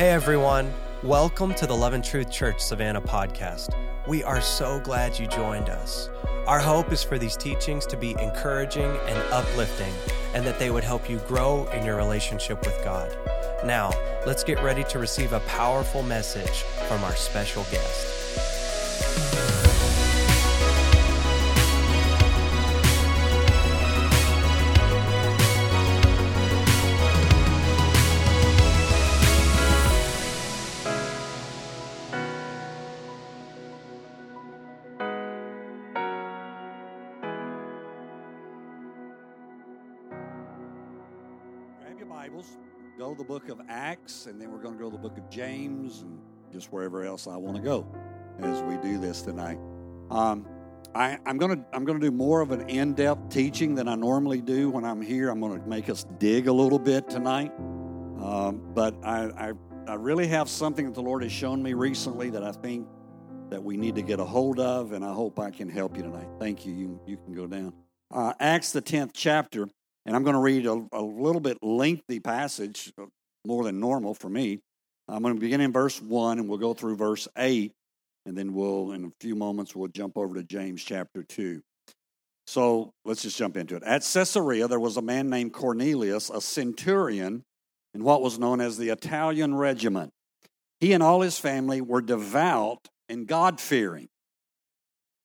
Hey everyone, welcome to the Love and Truth Church Savannah podcast. We are so glad you joined us. Our hope is for these teachings to be encouraging and uplifting, and that they would help you grow in your relationship with God. Now, let's get ready to receive a powerful message from our special guest. Acts, and then we're going to go to the book of James and just wherever else I want to go as we do this tonight. Um, I, I'm going to I'm to do more of an in-depth teaching than I normally do when I'm here. I'm going to make us dig a little bit tonight, um, but I, I I really have something that the Lord has shown me recently that I think that we need to get a hold of, and I hope I can help you tonight. Thank you. You you can go down. Uh, Acts the tenth chapter. And I'm going to read a, a little bit lengthy passage, more than normal for me. I'm going to begin in verse 1 and we'll go through verse 8. And then we'll, in a few moments, we'll jump over to James chapter 2. So let's just jump into it. At Caesarea, there was a man named Cornelius, a centurion in what was known as the Italian regiment. He and all his family were devout and God fearing.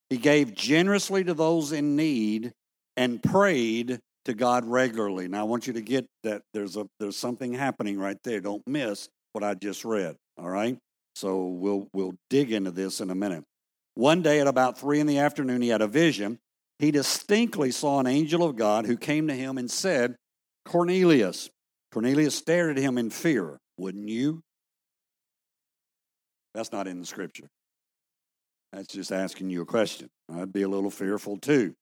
He gave generously to those in need and prayed to God regularly. Now I want you to get that there's a there's something happening right there. Don't miss what I just read. All right? So we'll we'll dig into this in a minute. One day at about three in the afternoon, he had a vision. He distinctly saw an angel of God who came to him and said, Cornelius. Cornelius stared at him in fear. Wouldn't you? That's not in the scripture. That's just asking you a question. I'd be a little fearful too.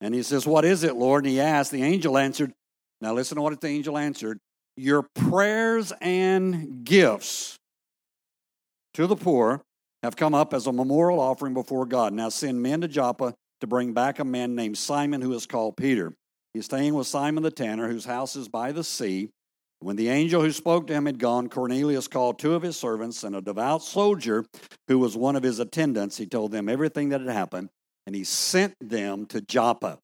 And he says, What is it, Lord? And he asked. The angel answered, Now listen to what the angel answered Your prayers and gifts to the poor have come up as a memorial offering before God. Now send men to Joppa to bring back a man named Simon who is called Peter. He's staying with Simon the tanner, whose house is by the sea. When the angel who spoke to him had gone, Cornelius called two of his servants and a devout soldier who was one of his attendants. He told them everything that had happened and he sent them to Joppa.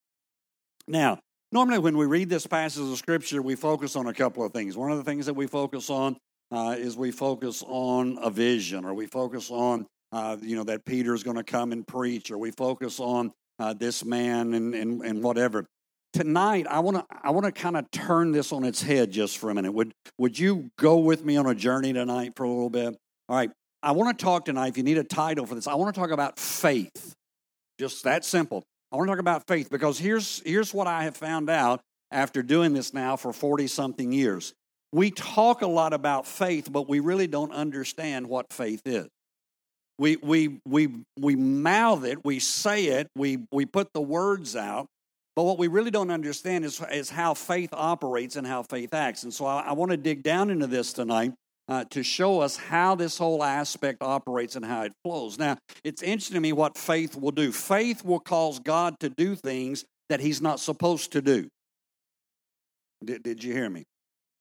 Now, normally when we read this passage of scripture, we focus on a couple of things. One of the things that we focus on uh, is we focus on a vision, or we focus on, uh, you know, that Peter's going to come and preach, or we focus on uh, this man and, and, and whatever. Tonight, I want to I want to kind of turn this on its head just for a minute. Would would you go with me on a journey tonight for a little bit? All right. I want to talk tonight. If you need a title for this, I want to talk about faith. Just that simple. I want to talk about faith because here's, here's what I have found out after doing this now for 40 something years. We talk a lot about faith, but we really don't understand what faith is. We, we, we, we mouth it, we say it, we, we put the words out, but what we really don't understand is, is how faith operates and how faith acts. And so I, I want to dig down into this tonight uh, to show us how this whole aspect operates and how it flows. Now, it's interesting to me what faith will do. Faith will cause God to do things that He's not supposed to do. Did, did you hear me?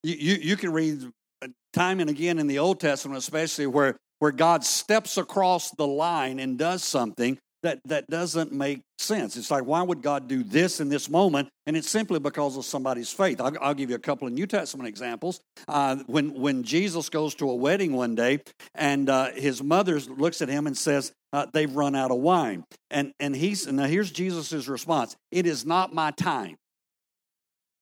You, you, you can read uh, time and again in the Old Testament, especially where, where God steps across the line and does something that, that doesn't make sense. It's like, why would God do this in this moment? And it's simply because of somebody's faith. I'll, I'll give you a couple of New Testament examples. Uh, when, when Jesus goes to a wedding one day and uh, his mother looks at him and says, uh, They've run out of wine. And, and he's, now here's Jesus' response It is not my time.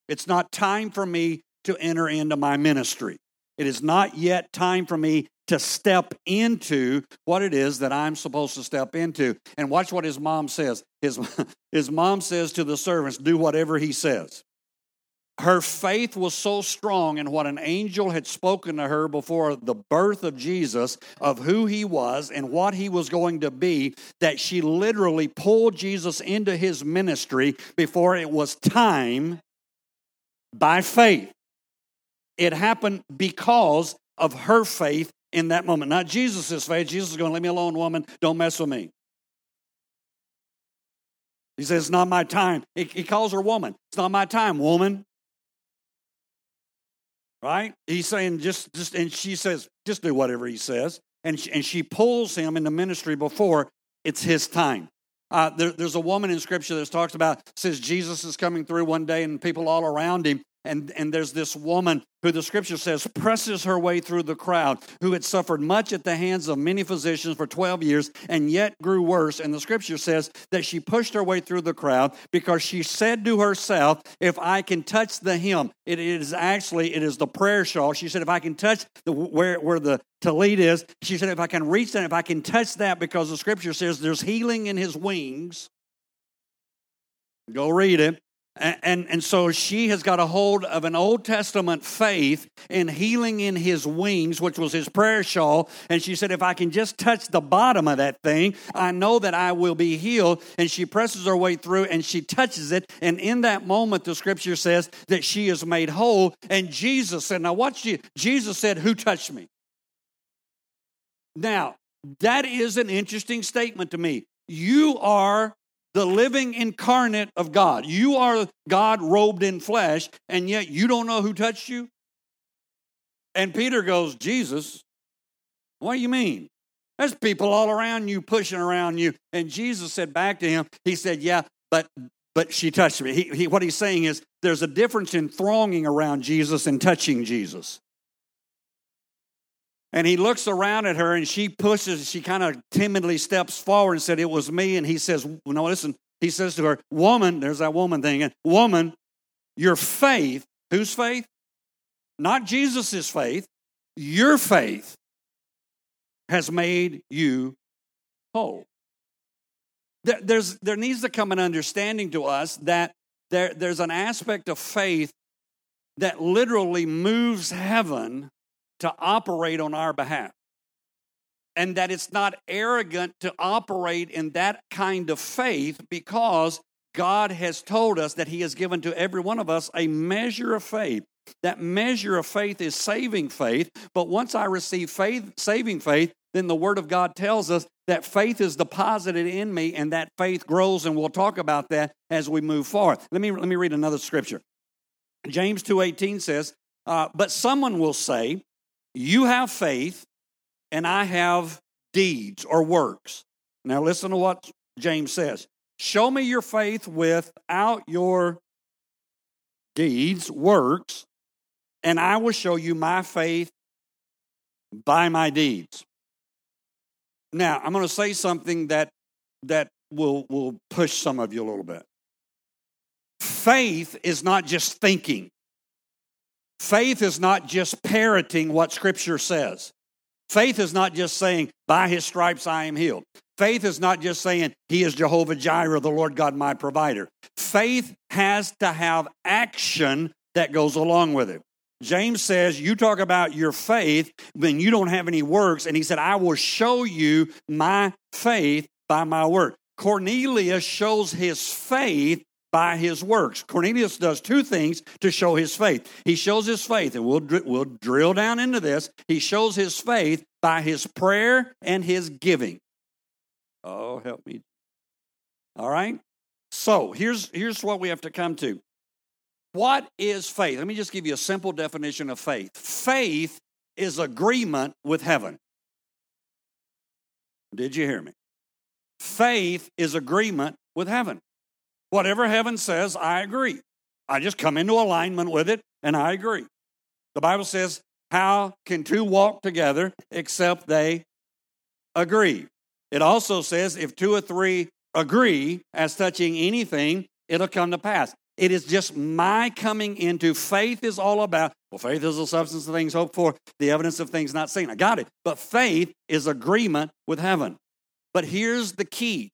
It's not time for me to enter into my ministry. It is not yet time for me to step into what it is that I'm supposed to step into. And watch what his mom says. His, his mom says to the servants, Do whatever he says. Her faith was so strong in what an angel had spoken to her before the birth of Jesus, of who he was and what he was going to be, that she literally pulled Jesus into his ministry before it was time by faith. It happened because of her faith in that moment. Not Jesus' faith. Jesus is going, Leave me alone, woman. Don't mess with me. He says, It's not my time. He, calls her woman. It's not my time, woman. right? He's saying just, just, and she says, just do whatever he says. And she, and she pulls him into ministry before it's his time. Uh, there, there's a woman in scripture that talks about, says Jesus is coming through one day and people all around him and, and there's this woman who the scripture says presses her way through the crowd, who had suffered much at the hands of many physicians for 12 years and yet grew worse. And the scripture says that she pushed her way through the crowd because she said to herself, If I can touch the hem, it is actually, it is the prayer shawl. She said, If I can touch the, where, where the tallit is, she said, If I can reach that, if I can touch that, because the scripture says there's healing in his wings. Go read it. And, and, so she has got a hold of an Old Testament faith in healing in his wings, which was his prayer shawl. And she said, If I can just touch the bottom of that thing, I know that I will be healed. And she presses her way through and she touches it. And in that moment, the scripture says that she is made whole. And Jesus said, Now watch you. Jesus said, Who touched me? Now, that is an interesting statement to me. You are the living incarnate of God. You are God robed in flesh, and yet you don't know who touched you? And Peter goes, Jesus, what do you mean? There's people all around you pushing around you. And Jesus said back to him, He said, Yeah, but but she touched me. He, he, what he's saying is there's a difference in thronging around Jesus and touching Jesus. And he looks around at her and she pushes, she kind of timidly steps forward and said, It was me. And he says, No, listen, he says to her, Woman, there's that woman thing, woman, your faith, whose faith? Not Jesus's faith, your faith has made you whole. There's, there needs to come an understanding to us that there, there's an aspect of faith that literally moves heaven to operate on our behalf. And that it's not arrogant to operate in that kind of faith because God has told us that He has given to every one of us a measure of faith. That measure of faith is saving faith. But once I receive faith, saving faith, then the Word of God tells us that faith is deposited in me and that faith grows, and we'll talk about that as we move forward. Let me, let me read another scripture. James 2.18 says, uh, But someone will say, you have faith, and I have deeds or works. Now, listen to what James says Show me your faith without your deeds, works, and I will show you my faith by my deeds. Now, I'm going to say something that that will will push some of you a little bit. Faith is not just thinking. Faith is not just parroting what Scripture says. Faith is not just saying, by his stripes I am healed. Faith is not just saying, He is Jehovah Jireh, the Lord God, my provider. Faith has to have action that goes along with it. James says, You talk about your faith when you don't have any works. And he said, I will show you my faith by my word. Cornelius shows his faith by his works. Cornelius does two things to show his faith. He shows his faith, and we'll, we'll drill down into this. He shows his faith by his prayer and his giving. Oh, help me. All right? So here's, here's what we have to come to. What is faith? Let me just give you a simple definition of faith. Faith is agreement with heaven. Did you hear me? Faith is agreement with heaven. Whatever heaven says, I agree. I just come into alignment with it and I agree. The Bible says, How can two walk together except they agree? It also says, If two or three agree as touching anything, it'll come to pass. It is just my coming into faith is all about, well, faith is the substance of things hoped for, the evidence of things not seen. I got it. But faith is agreement with heaven. But here's the key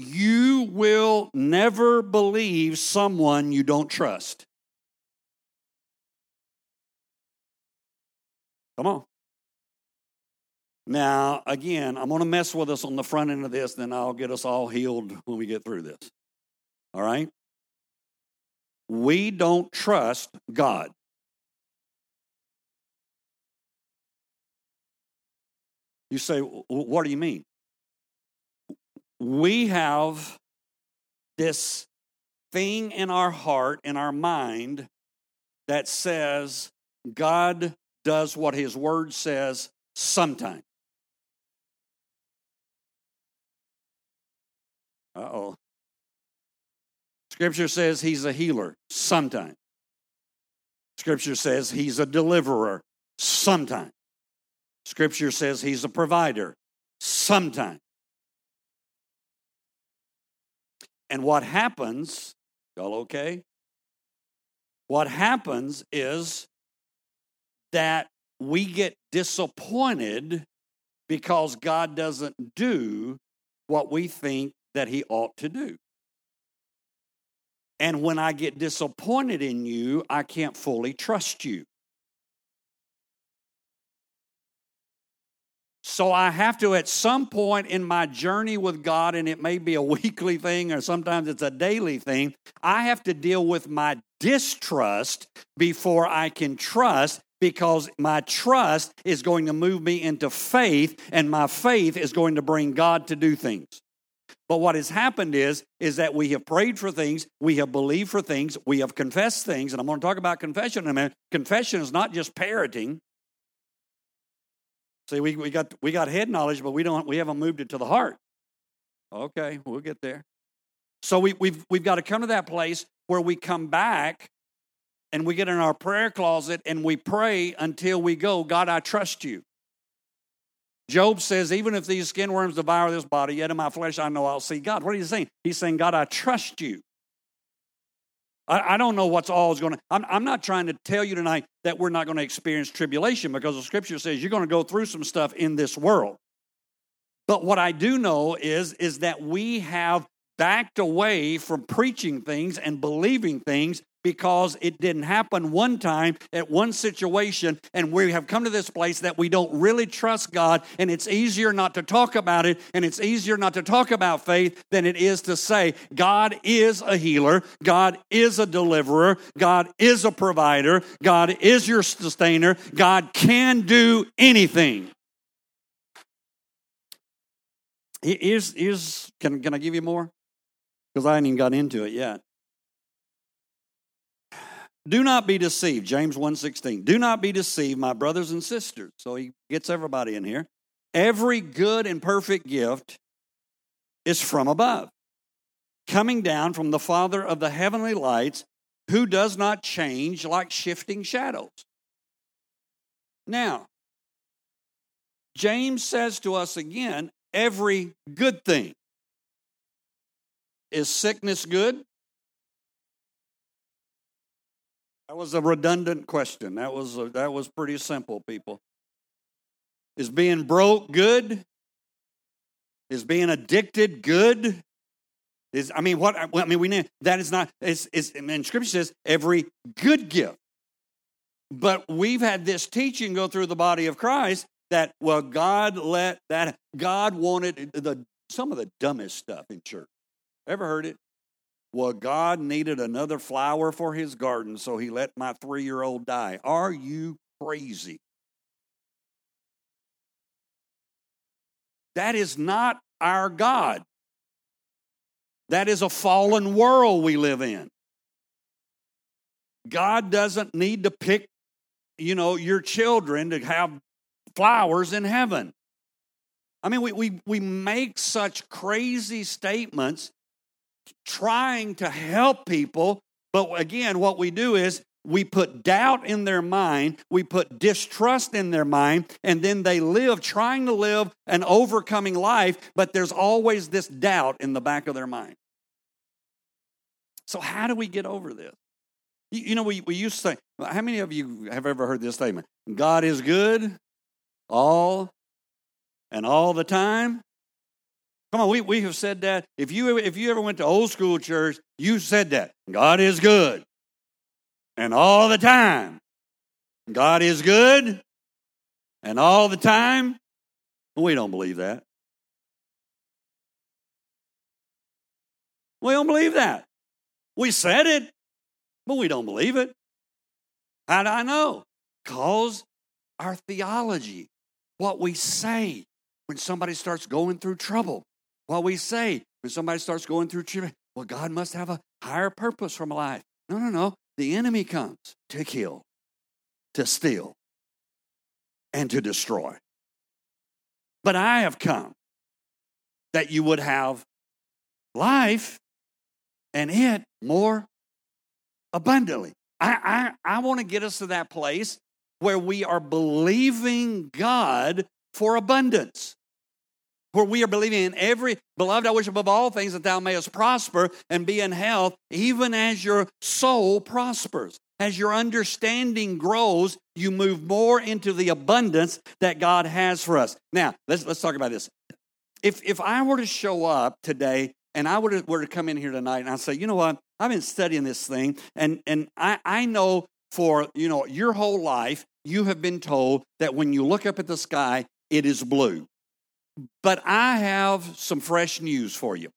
you will never believe someone you don't trust. Come on. Now, again, I'm going to mess with us on the front end of this, then I'll get us all healed when we get through this. All right? We don't trust God. You say, what do you mean? We have this thing in our heart, in our mind, that says God does what his word says sometimes. Uh oh. Scripture says he's a healer sometimes. Scripture says he's a deliverer sometimes. Scripture says he's a provider sometimes. And what happens, y'all okay? What happens is that we get disappointed because God doesn't do what we think that He ought to do. And when I get disappointed in you, I can't fully trust you. So I have to, at some point in my journey with God, and it may be a weekly thing or sometimes it's a daily thing, I have to deal with my distrust before I can trust because my trust is going to move me into faith and my faith is going to bring God to do things. But what has happened is is that we have prayed for things, we have believed for things, we have confessed things, and I'm going to talk about confession in a minute. Confession is not just parroting. See, we, we got we got head knowledge, but we don't we haven't moved it to the heart. Okay, we'll get there. So we, we've we've got to come to that place where we come back and we get in our prayer closet and we pray until we go, God, I trust you. Job says, even if these skin worms devour this body, yet in my flesh I know I'll see God. What are you saying? He's saying, God, I trust you. I, I don't know what's all going to. I'm, I'm not trying to tell you tonight that we're not going to experience tribulation because the scripture says you're going to go through some stuff in this world. But what I do know is, is that we have backed away from preaching things and believing things because it didn't happen one time at one situation, and we have come to this place that we don't really trust God, and it's easier not to talk about it, and it's easier not to talk about faith than it is to say, God is a healer, God is a deliverer, God is a provider, God is your sustainer, God can do anything. Here's, here's can, can I give you more? Because I haven't even got into it yet. Do not be deceived, James 1:16. Do not be deceived, my brothers and sisters. So he gets everybody in here. Every good and perfect gift is from above, coming down from the Father of the heavenly lights, who does not change like shifting shadows. Now, James says to us again, every good thing. Is sickness good? That was a redundant question. That was a, that was pretty simple, people. Is being broke good? Is being addicted good? Is I mean what I mean we need that is not is is and scripture says every good gift. But we've had this teaching go through the body of Christ that well God let that God wanted the some of the dumbest stuff in church. Ever heard it? Well, God needed another flower for his garden, so he let my three year old die. Are you crazy? That is not our God. That is a fallen world we live in. God doesn't need to pick, you know, your children to have flowers in heaven. I mean, we, we, we make such crazy statements trying to help people. But again, what we do is we put doubt in their mind, we put distrust in their mind, and then they live trying to live an overcoming life, but there's always this doubt in the back of their mind. So, how do we get over this? You, you know, we, we used to say, how many of you have ever heard this statement? God is good all and all the time. Come on, we, we have said that. If you if you ever went to old school church, you said that. God is good. And all the time. God is good. And all the time. We don't believe that. We don't believe that. We said it, but we don't believe it. How do I know? Because our theology, what we say when somebody starts going through trouble, what we say when somebody starts going through tribulation. Well, God must have a higher purpose for my life. No, no, no. The enemy comes to kill, to steal, and to destroy. But I have come that you would have life and it more abundantly. I, I, I want to get us to that place where we are believing God for abundance. Where we are believing in every, beloved, I wish above all things that thou mayest prosper and be in health, even as your soul prospers. As your understanding grows, you move more into the abundance that God has for us. Now, let's, let's talk about this. If, if I were to show up today and I were to, were to come in here tonight and I say, you know what, I've been studying this thing, and, and I, I know for you know your whole life you have been told that when you look up at the sky, it is blue. But I have some fresh news for you.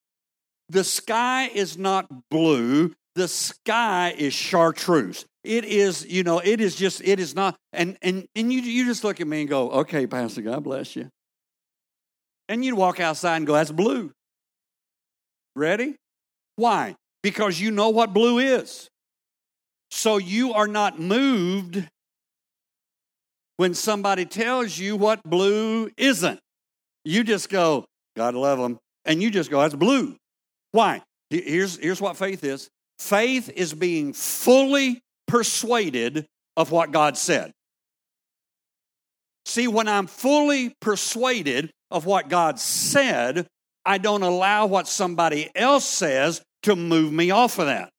The sky is not blue, the sky is chartreuse. It is, you know, it is just, it is not, and and and you you just look at me and go, okay, Pastor, God bless you. And you'd walk outside and go, that's blue. Ready? Why? Because you know what blue is. So you are not moved when somebody tells you what blue isn't. You just go, God love them. And you just go, that's blue. Why? Here's, here's what faith is faith is being fully persuaded of what God said. See, when I'm fully persuaded of what God said, I don't allow what somebody else says to move me off of that.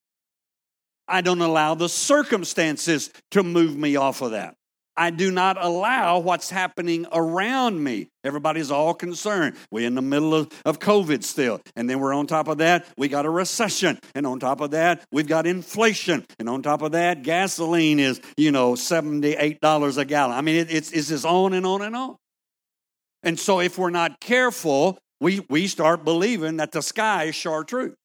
I don't allow the circumstances to move me off of that. I do not allow what's happening around me. Everybody's all concerned. We're in the middle of, of COVID still. And then we're on top of that, we got a recession. And on top of that, we've got inflation. And on top of that, gasoline is, you know, $78 a gallon. I mean, it, it's, it's just on and on and on. And so if we're not careful, we, we start believing that the sky is chartreuse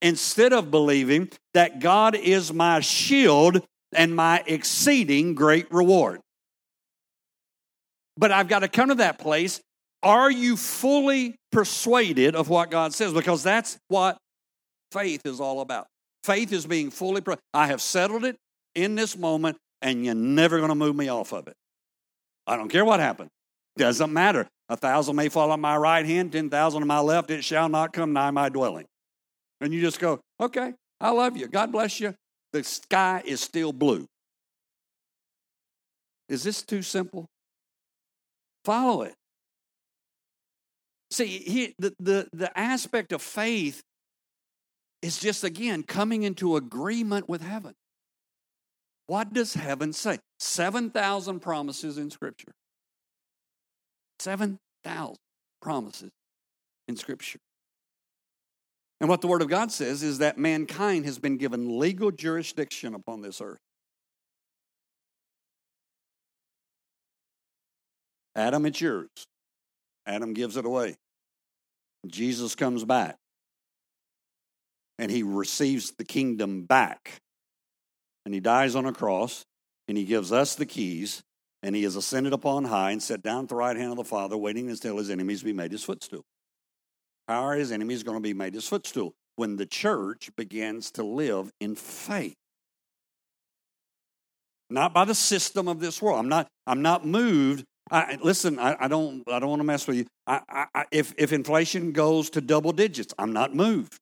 instead of believing that God is my shield and my exceeding great reward. But I've got to come to that place. Are you fully persuaded of what God says? Because that's what faith is all about. Faith is being fully, per- I have settled it in this moment, and you're never going to move me off of it. I don't care what happens. Doesn't matter. A thousand may fall on my right hand, ten thousand on my left, it shall not come nigh my dwelling. And you just go, okay, I love you. God bless you. The sky is still blue. Is this too simple? Follow it. See, he, the, the, the aspect of faith is just, again, coming into agreement with heaven. What does heaven say? 7,000 promises in Scripture. 7,000 promises in Scripture. And what the Word of God says is that mankind has been given legal jurisdiction upon this earth. Adam, it's yours. Adam gives it away. Jesus comes back and he receives the kingdom back. And he dies on a cross and he gives us the keys and he is ascended upon high and set down at the right hand of the Father, waiting until his enemies be made his footstool. How are his enemies going to be made his footstool? When the church begins to live in faith. Not by the system of this world. I'm not, I'm not moved. I, listen, I, I, don't, I don't want to mess with you. I, if, if inflation goes to double digits, I'm not moved.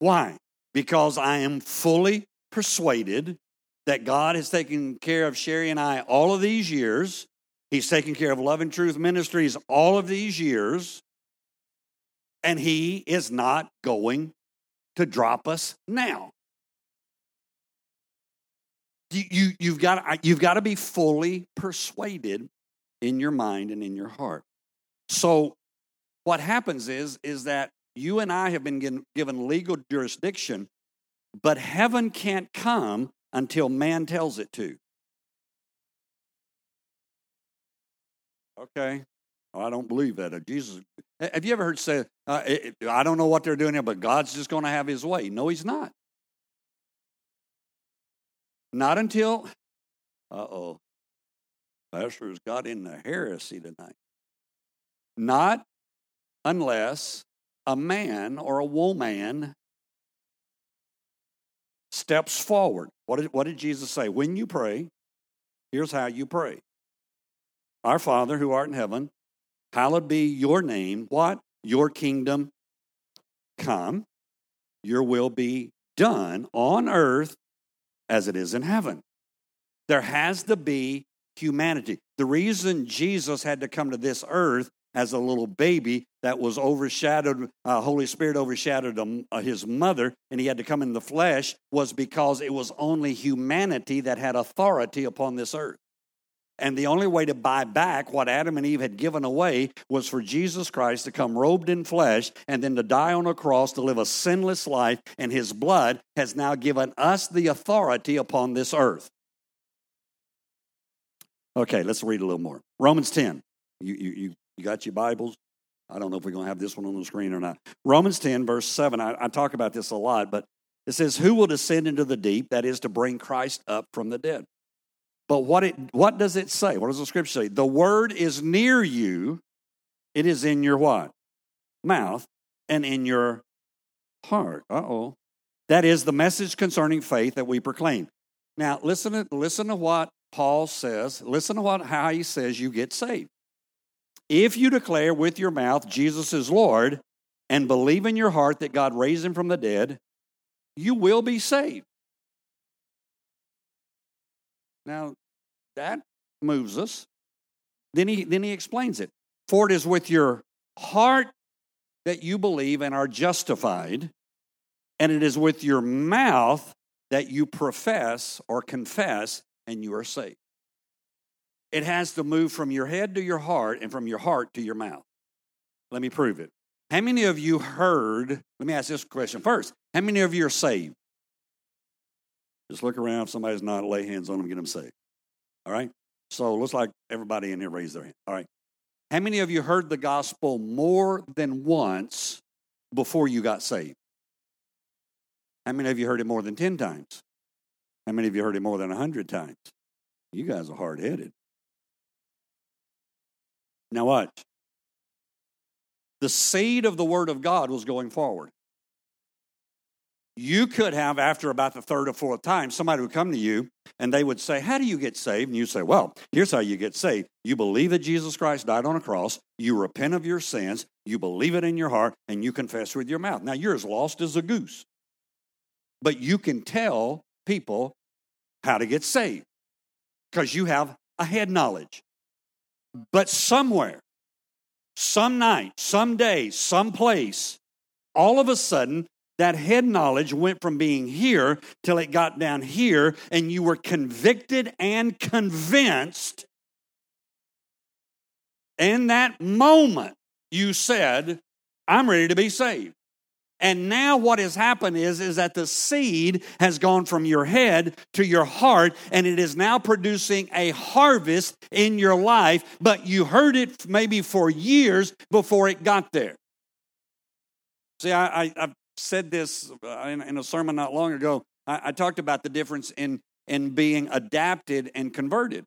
Why? Because I am fully persuaded that God has taken care of Sherry and I all of these years. He's taken care of Love and Truth Ministries all of these years and He is not going to drop us now. You, you, you've, got, you've got to be fully persuaded in your mind and in your heart. So, what happens is, is that you and I have been given legal jurisdiction, but heaven can't come until man tells it to. Okay, Oh, I don't believe that. Uh, Jesus, have you ever heard say, uh, I don't know what they're doing here, but God's just going to have his way? No, he's not. Not until, uh oh, Pastor's got in the heresy tonight. Not unless a man or a woman steps forward. What did, what did Jesus say? When you pray, here's how you pray Our Father who art in heaven, hallowed be your name. What? Your kingdom come, your will be done on earth as it is in heaven. There has to be humanity. The reason Jesus had to come to this earth as a little baby that was overshadowed, uh, Holy Spirit overshadowed uh, his mother, and he had to come in the flesh, was because it was only humanity that had authority upon this earth. And the only way to buy back what Adam and Eve had given away was for Jesus Christ to come robed in flesh and then to die on a cross to live a sinless life. And his blood has now given us the authority upon this earth. Okay, let's read a little more. Romans 10. You, you, you got your Bibles? I don't know if we're going to have this one on the screen or not. Romans 10, verse 7. I, I talk about this a lot, but it says, Who will descend into the deep? That is to bring Christ up from the dead. But what it what does it say? What does the scripture say? The word is near you. It is in your what? Mouth and in your heart. Uh-oh. That is the message concerning faith that we proclaim. Now listen to listen to what Paul says. Listen to what how he says you get saved. If you declare with your mouth Jesus is Lord and believe in your heart that God raised him from the dead, you will be saved. Now, that moves us. Then he, then he explains it. For it is with your heart that you believe and are justified, and it is with your mouth that you profess or confess and you are saved. It has to move from your head to your heart and from your heart to your mouth. Let me prove it. How many of you heard? Let me ask this question first. How many of you are saved? Just look around. If somebody's not, lay hands on them, get them saved. All right? So it looks like everybody in here raised their hand. All right. How many of you heard the gospel more than once before you got saved? How many of you heard it more than 10 times? How many of you heard it more than 100 times? You guys are hard headed. Now, watch. The seed of the Word of God was going forward. You could have, after about the third or fourth time, somebody would come to you and they would say, How do you get saved? And you say, Well, here's how you get saved. You believe that Jesus Christ died on a cross, you repent of your sins, you believe it in your heart, and you confess with your mouth. Now, you're as lost as a goose. But you can tell people how to get saved because you have a head knowledge. But somewhere, some night, some day, some place, all of a sudden, that head knowledge went from being here till it got down here, and you were convicted and convinced. In that moment, you said, I'm ready to be saved. And now what has happened is, is that the seed has gone from your head to your heart, and it is now producing a harvest in your life, but you heard it maybe for years before it got there. See, I, I, said this uh, in, in, a sermon not long ago. I, I talked about the difference in, in being adapted and converted.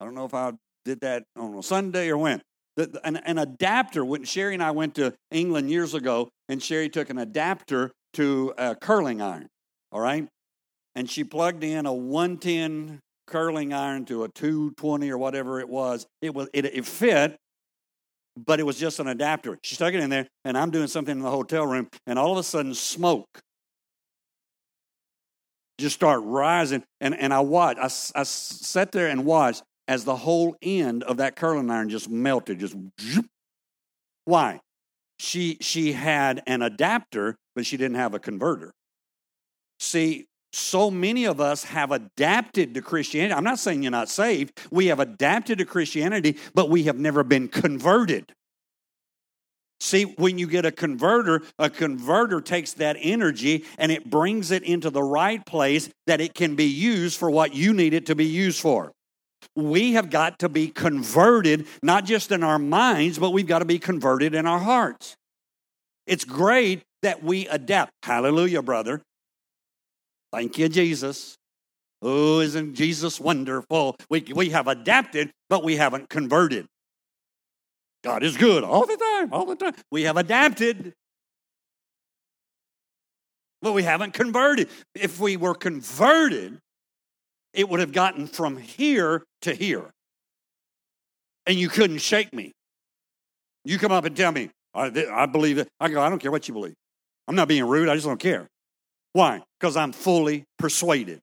I don't know if I did that on a Sunday or when. The, an, an, adapter, when Sherry and I went to England years ago, and Sherry took an adapter to a curling iron, all right? And she plugged in a 110 curling iron to a 220 or whatever it was. It was it, it fit, but it was just an adapter. She stuck it in there, and I'm doing something in the hotel room, and all of a sudden, smoke just start rising. And, and I watched, I, I sat there and watched as the whole end of that curling iron just melted. Just why? She she had an adapter, but she didn't have a converter. See, so many of us have adapted to Christianity. I'm not saying you're not saved. We have adapted to Christianity, but we have never been converted. See, when you get a converter, a converter takes that energy and it brings it into the right place that it can be used for what you need it to be used for we have got to be converted, not just in our minds, but we've got to be converted in our hearts. It's great that we adapt. Hallelujah, brother. Thank you, Jesus. Oh, isn't Jesus wonderful? We, we have adapted, but we haven't converted. God is good all the time, all the time. We have adapted. But we haven't converted. If we were converted, it would have gotten from here to here. And you couldn't shake me. You come up and tell me, I, I believe it. I go, I don't care what you believe. I'm not being rude. I just don't care. Why? Because I'm fully persuaded.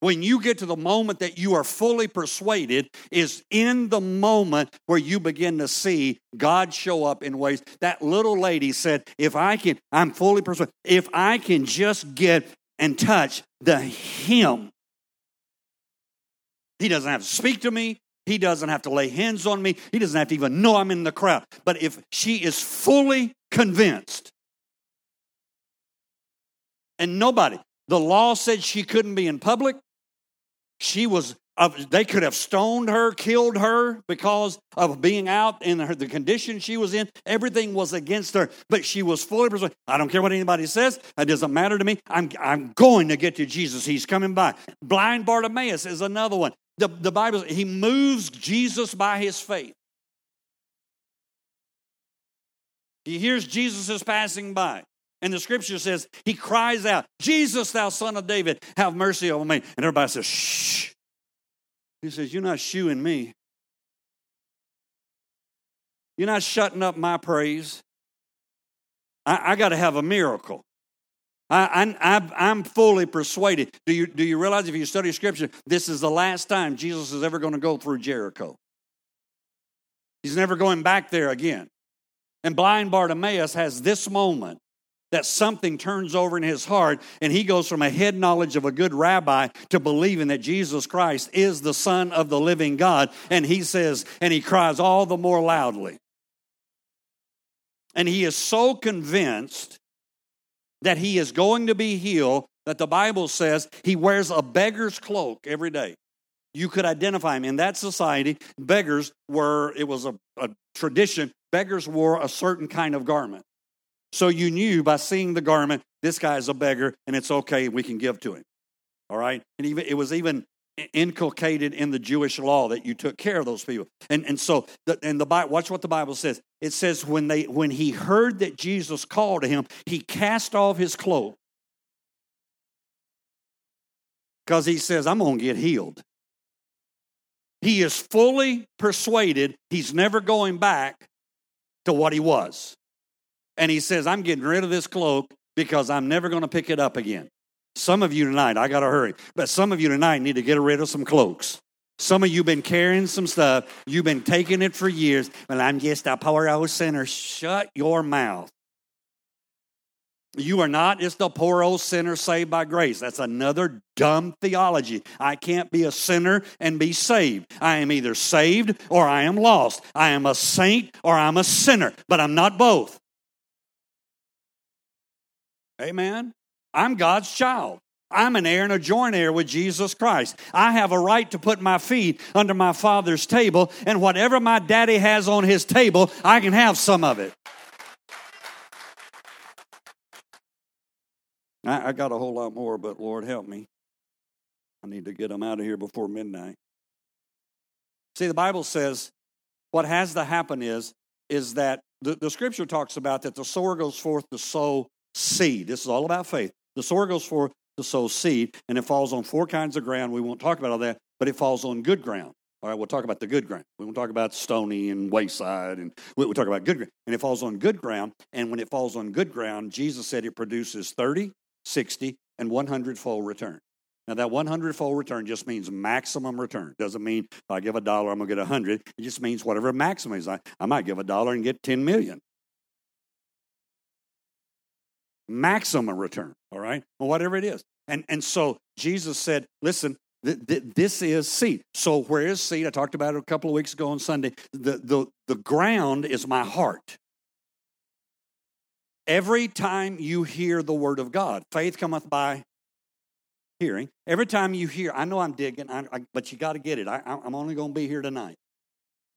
When you get to the moment that you are fully persuaded, is in the moment where you begin to see God show up in ways. That little lady said, If I can, I'm fully persuaded, if I can just get and touch the Him, He doesn't have to speak to me. He doesn't have to lay hands on me. He doesn't have to even know I'm in the crowd. But if she is fully convinced, and nobody, the law said she couldn't be in public. She was, they could have stoned her, killed her because of being out in the condition she was in. Everything was against her, but she was fully persuaded. I don't care what anybody says. It doesn't matter to me. I'm, I'm going to get to Jesus. He's coming by. Blind Bartimaeus is another one. The, the Bible, he moves Jesus by his faith. He hears Jesus is passing by. And the scripture says, he cries out, Jesus, thou son of David, have mercy over me. And everybody says, shh. He says, You're not shooing me. You're not shutting up my praise. I, I got to have a miracle. I, I, am fully persuaded. Do you, do you realize if you study Scripture, this is the last time Jesus is ever going to go through Jericho? He's never going back there again. And blind Bartimaeus has this moment that something turns over in his heart and he goes from a head knowledge of a good rabbi to believing that Jesus Christ is the Son of the living God. And he says, and he cries all the more loudly. And he is so convinced that he is going to be healed that the Bible says he wears a beggar's cloak every day. You could identify him. In that society, beggars were, it was a, a tradition, beggars wore a certain kind of garment. So you knew by seeing the garment, this guy is a beggar and it's okay, we can give to him. All right? And even it was even inculcated in the Jewish law that you took care of those people. And and so the, and the Bible, watch what the Bible says. It says when they when he heard that Jesus called to him, he cast off his cloak. Because he says, I'm going to get healed. He is fully persuaded he's never going back to what he was and he says, I'm getting rid of this cloak because I'm never going to pick it up again. Some of you tonight, I got to hurry, but some of you tonight need to get rid of some cloaks. Some of you been carrying some stuff. You've been taking it for years. Well, I'm just a poor old sinner. Shut your mouth. You are not just a poor old sinner saved by grace. That's another dumb theology. I can't be a sinner and be saved. I am either saved or I am lost. I am a saint or I'm a sinner, but I'm not both. Amen. I'm God's child. I'm an heir and a joint heir with Jesus Christ. I have a right to put my feet under my father's table, and whatever my daddy has on his table, I can have some of it. I, I got a whole lot more, but Lord help me. I need to get them out of here before midnight. See, the Bible says what has to happen is, is that the, the scripture talks about that the sower goes forth to sow seed. This is all about faith. The sower goes forth to sow seed, and it falls on four kinds of ground. We won't talk about all that, but it falls on good ground. All right, we'll talk about the good ground. We won't talk about stony and wayside, and we'll talk about good ground. And it falls on good ground, and when it falls on good ground, Jesus said it produces 30, 60, and 100 fold return. Now, that 100 fold return just means maximum return. Doesn't mean if I give a dollar, I'm going to get a 100. It just means whatever maximum is. I, I might give a dollar and get 10 million maximum return, all right? Or whatever it is. And, and so Jesus said, listen, th- th- this is seed. So where is seed? I talked about it a couple of weeks ago on Sunday. The, the, the ground is my heart. Every time you hear the word of God, faith cometh by hearing. Every time you hear, I know I'm digging, I, I, but you got to get it. I, I'm only going to be here tonight,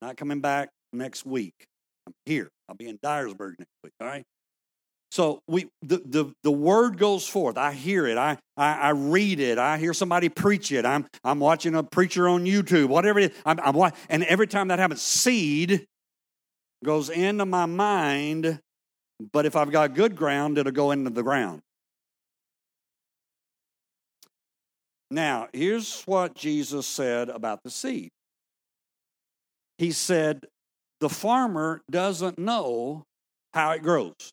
not coming back next week. I'm here. I'll be in Dyersburg next week, all right? So we the, the, the word goes forth. I hear it. I, I, I read it. I hear somebody preach it. I'm I'm watching a preacher on YouTube, whatever it is. I'm, I'm and every time that happens, seed goes into my mind But if I've got good ground, it'll go into the ground. Now, here's what Jesus said about the seed. He said, the farmer doesn't know how it grows.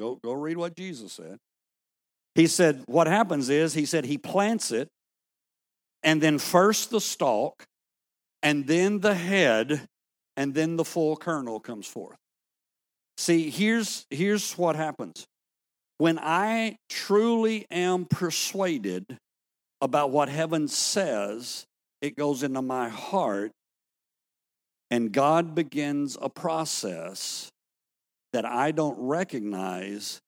Go, go read what Jesus said. He said, what happens is, he said, he plants it, and then first the stalk, and then the head, and then the full kernel comes forth. See, here's, here's what happens. When I truly am persuaded about what heaven says, it goes into my heart, and God begins a process that I don't recognize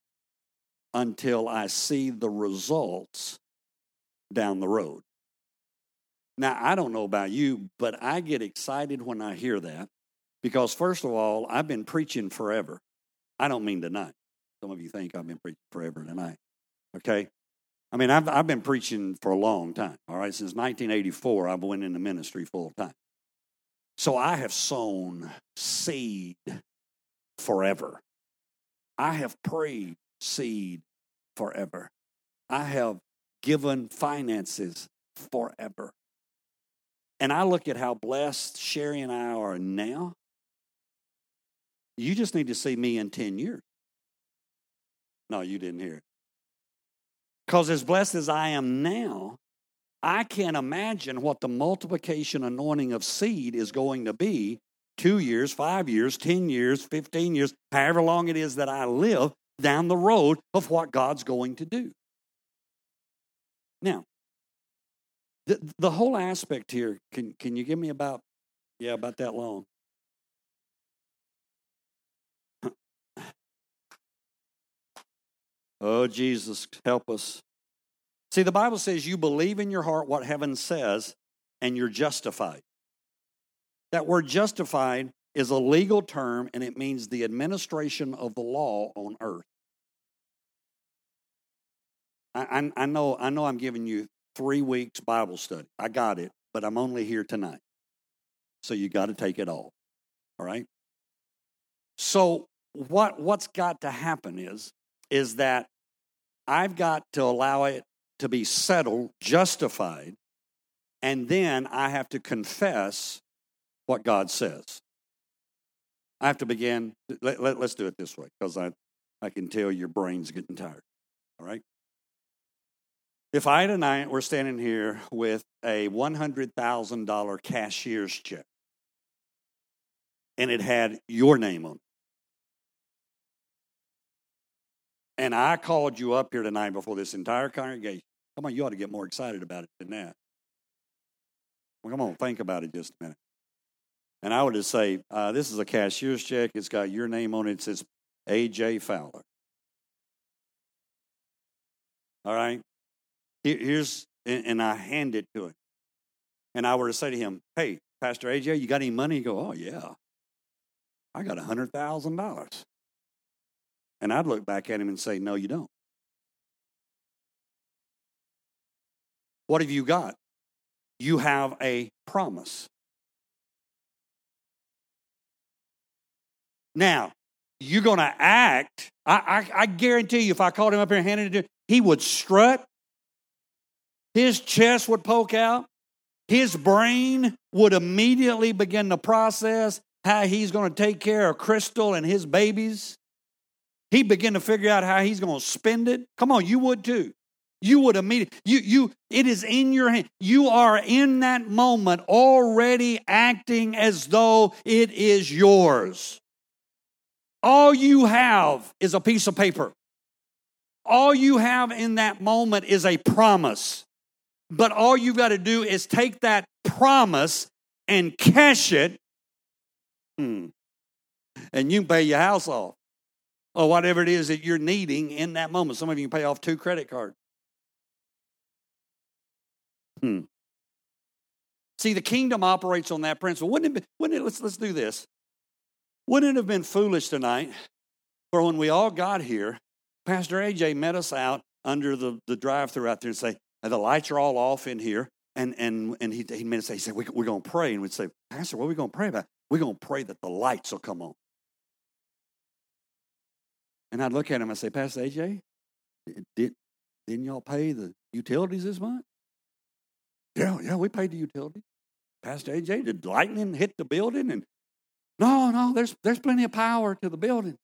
until I see the results down the road. Now, I don't know about you, but I get excited when I hear that because, first of all, I've been preaching forever. I don't mean tonight. Some of you think I've been preaching forever tonight. Okay? I mean, I've, I've been preaching for a long time. All right? Since 1984, I've went into ministry full time. So I have sown seed forever. I have prayed seed forever. I have given finances forever. And I look at how blessed Sherry and I are now. You just need to see me in 10 years. No, you didn't hear it. Because as blessed as I am now, I can't imagine what the multiplication anointing of seed is going to be two years, five years, 10 years, 15 years, however long it is that I live down the road of what God's going to do. Now, the, the whole aspect here, can, can you give me about, yeah, about that long? Oh, Jesus, help us. See, the Bible says you believe in your heart what heaven says and you're justified. That word justified is a legal term and it means the administration of the law on earth. I, I, I, know, I know I'm giving you three weeks Bible study. I got it, but I'm only here tonight. So you got to take it all. All right? So what what's got to happen is is that I've got to allow it to be settled, justified, and then I have to confess what God says. I have to begin, let, let, let's do it this way because I, I can tell your brain's getting tired. All right? If I tonight were standing here with a $100,000 cashier's check and it had your name on it, And I called you up here tonight before this entire congregation. Come on, you ought to get more excited about it than that. Well, come on, think about it just a minute. And I would just say, uh, this is a cashier's check. It's got your name on it. It says A.J. Fowler. All right? Here's, and I hand it to him. And I were to say to him, hey, Pastor A.J., you got any money? He go, oh, yeah. I got a $100,000. And I'd look back at him and say, No, you don't. What have you got? You have a promise. Now, you're going to act. I, I, I, guarantee you, if I called him up here and handed it to he would strut. His chest would poke out. His brain would immediately begin to process how he's going to take care of Crystal and his babies. He begin to figure out how he's going to spend it. Come on, you would too. You would immediately, you, you, it is in your hand. You are in that moment already acting as though it is yours. All you have is a piece of paper. All you have in that moment is a promise. But all you've got to do is take that promise and cash it, hmm, and you can pay your house off or whatever it is that you're needing in that moment. Some of you can pay off two credit cards. Hmm. See, the kingdom operates on that principle. Wouldn't it, be, wouldn't it let's, let's do this. Wouldn't it have been foolish tonight for when we all got here, Pastor AJ met us out under the, the drive through out there and say, the lights are all off in here. And, and, and he, he made us say, he said, we, we're going to pray. And we'd say, Pastor, what are we going to pray about? We're going to pray that the lights will come on. And I'd look at him and say, Pastor AJ, did, didn't y'all pay the utilities this month? Yeah, yeah, we paid the utilities. Pastor AJ, did lightning hit the building? And no, no, there's there's plenty of power to the building.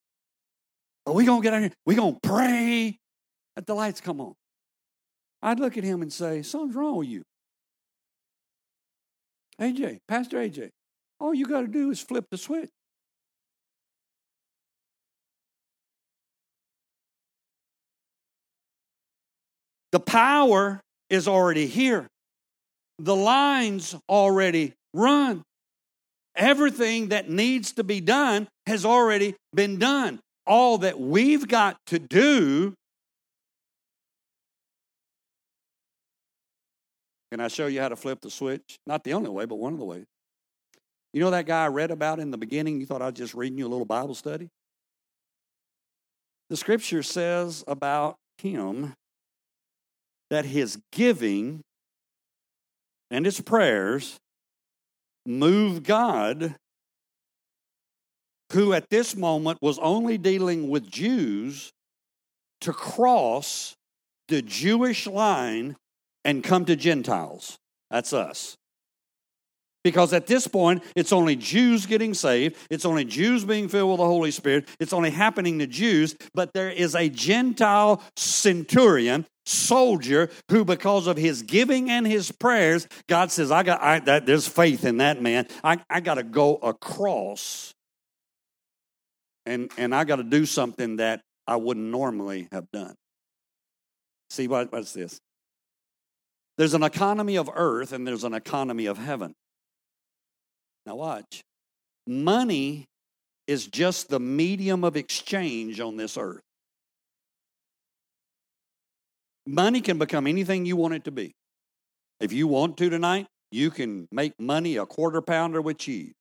But we gonna get out here, we gonna pray that the lights come on. I'd look at him and say, Something's wrong with you. AJ, Pastor AJ, all you got to do is flip the switch. The power is already here. The lines already run. Everything that needs to be done has already been done. All that we've got to do. Can I show you how to flip the switch? Not the only way, but one of the ways. You know that guy I read about in the beginning? You thought I was just reading you a little Bible study? The scripture says about him that his giving and his prayers move God, who at this moment was only dealing with Jews, to cross the Jewish line and come to Gentiles. That's us. Because at this point, it's only Jews getting saved. It's only Jews being filled with the Holy Spirit. It's only happening to Jews. But there is a Gentile centurion, soldier, who, because of his giving and his prayers, God says, I got I, that, there's faith in that man. I, I got to go across. And, and I got to do something that I wouldn't normally have done. See, what, what's this? There's an economy of earth and there's an economy of heaven. Now, watch. Money is just the medium of exchange on this earth. Money can become anything you want it to be. If you want to tonight, you can make money a quarter pounder with cheese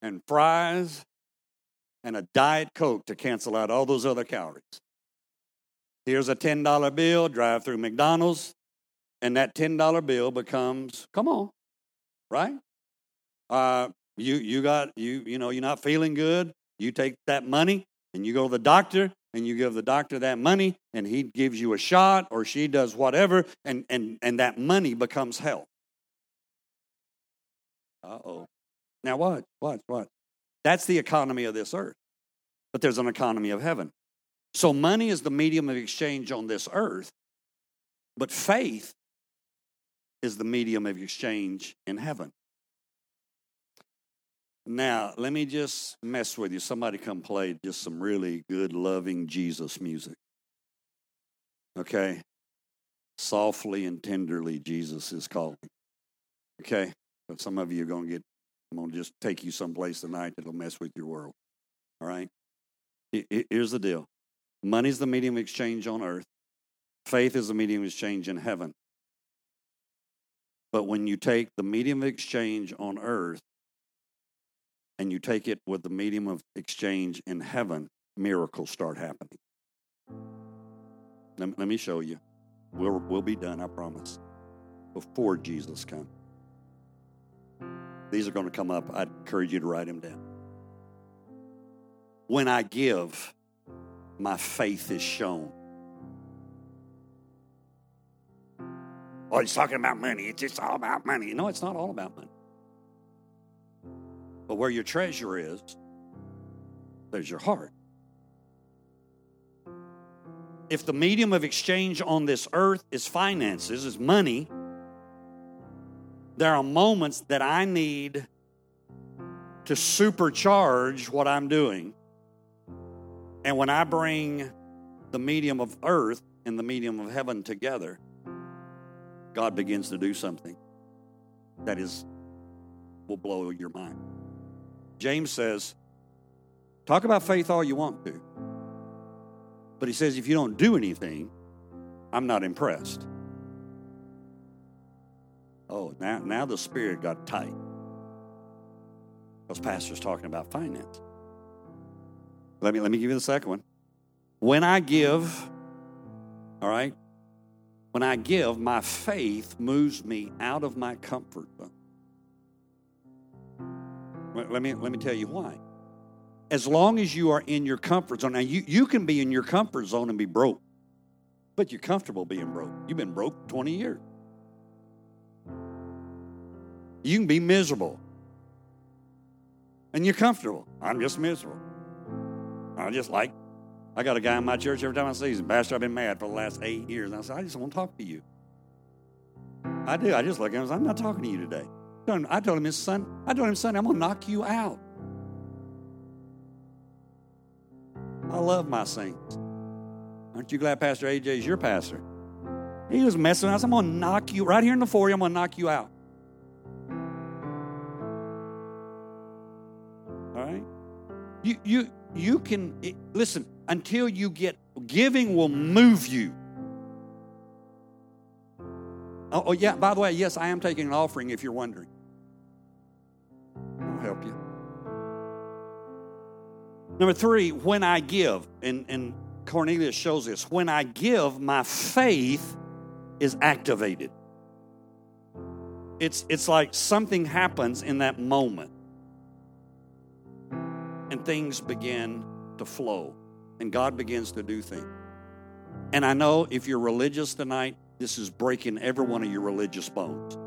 and fries and a Diet Coke to cancel out all those other calories. Here's a $10 bill, drive through McDonald's, and that $10 bill becomes, come on, right? Uh, you you got you you know you're not feeling good. You take that money and you go to the doctor and you give the doctor that money and he gives you a shot or she does whatever and and and that money becomes health. Uh oh. Now what? What? What? That's the economy of this earth. But there's an economy of heaven. So money is the medium of exchange on this earth, but faith is the medium of exchange in heaven. Now, let me just mess with you. Somebody come play just some really good, loving Jesus music. Okay? Softly and tenderly, Jesus is calling. Okay? But some of you are going to get, I'm going to just take you someplace tonight that'll mess with your world. All right? Here's the deal money's the medium of exchange on earth, faith is the medium of exchange in heaven. But when you take the medium of exchange on earth and you take it with the medium of exchange in heaven, miracles start happening. Let, let me show you. We'll, we'll be done, I promise, before Jesus comes. These are going to come up. I'd encourage you to write them down. When I give, my faith is shown. Oh, he's talking about money. It's just all about money. No, it's not all about money. But where your treasure is, there's your heart. If the medium of exchange on this earth is finances, is money, there are moments that I need to supercharge what I'm doing. And when I bring the medium of earth and the medium of heaven together, God begins to do something that is will blow your mind. James says, talk about faith all you want to. But he says, if you don't do anything, I'm not impressed. Oh, now, now the spirit got tight. Those pastor's talking about finance. Let me let me give you the second one. When I give, all right, when I give, my faith moves me out of my comfort zone. Let me, let me tell you why. As long as you are in your comfort zone, now you, you can be in your comfort zone and be broke, but you're comfortable being broke. You've been broke 20 years. You can be miserable and you're comfortable. I'm just miserable. I just like, I got a guy in my church every time I see him, Pastor, I've been mad for the last eight years. And I said, I just want to talk to you. I do. I just look at him and say, I'm not talking to you today. I told him his son, I told him, son, I'm going to knock you out. I love my saints. Aren't you glad Pastor AJ is your pastor? He was messing with us. I'm going to knock you right here in the foyer. I'm going to knock you out. All right? You, you, you can, eh, listen, until you get, giving will move you. Oh, oh, yeah, by the way, yes, I am taking an offering if you're wondering. Help you. Number three, when I give, and, and Cornelius shows this, when I give, my faith is activated. It's, it's like something happens in that moment, and things begin to flow, and God begins to do things. And I know if you're religious tonight, this is breaking every one of your religious bones.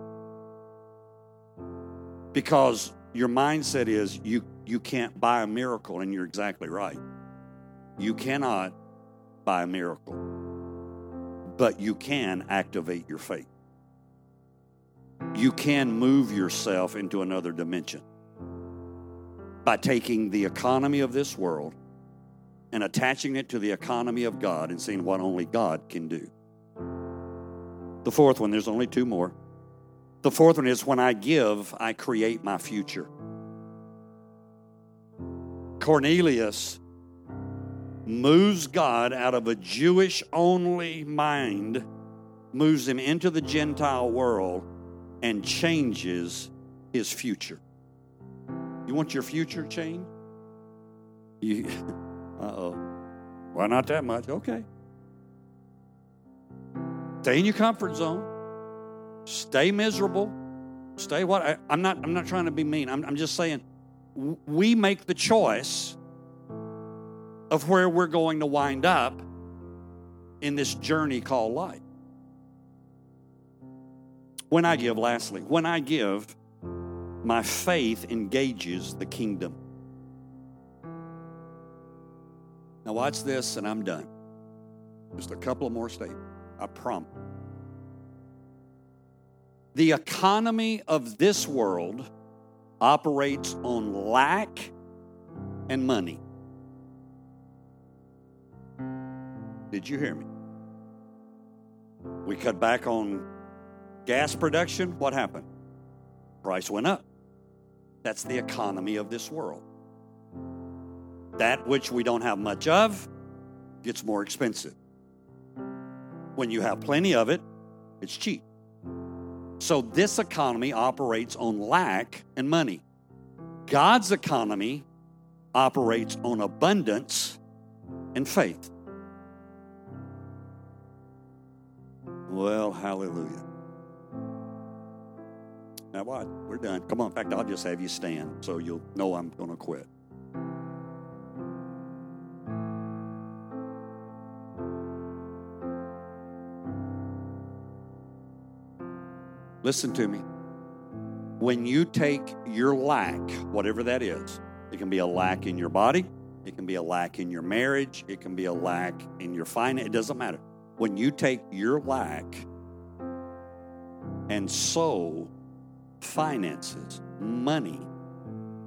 Because your mindset is you, you can't buy a miracle, and you're exactly right. You cannot buy a miracle, but you can activate your faith. You can move yourself into another dimension by taking the economy of this world and attaching it to the economy of God and seeing what only God can do. The fourth one, there's only two more. The fourth one is when I give, I create my future. Cornelius moves God out of a Jewish only mind, moves him into the Gentile world, and changes his future. You want your future changed? Uh oh. Why not that much? Okay. Stay in your comfort zone. Stay miserable. Stay what? I, am not. I'm not trying to be mean. I'm, I'm just saying, we make the choice of where we're going to wind up in this journey called life. When I give, lastly, when I give, my faith engages the kingdom. Now, watch this, and I'm done. Just a couple of more statements. I promise. The economy of this world operates on lack and money. Did you hear me? We cut back on gas production. What happened? Price went up. That's the economy of this world. That which we don't have much of gets more expensive. When you have plenty of it, it's cheap. So this economy operates on lack and money. God's economy operates on abundance and faith. Well, hallelujah. Now what? We're done. Come on. In fact, I'll just have you stand so you'll know I'm going to quit. Listen to me. When you take your lack, whatever that is, it can be a lack in your body, it can be a lack in your marriage, it can be a lack in your finance, it doesn't matter. When you take your lack and sow finances, money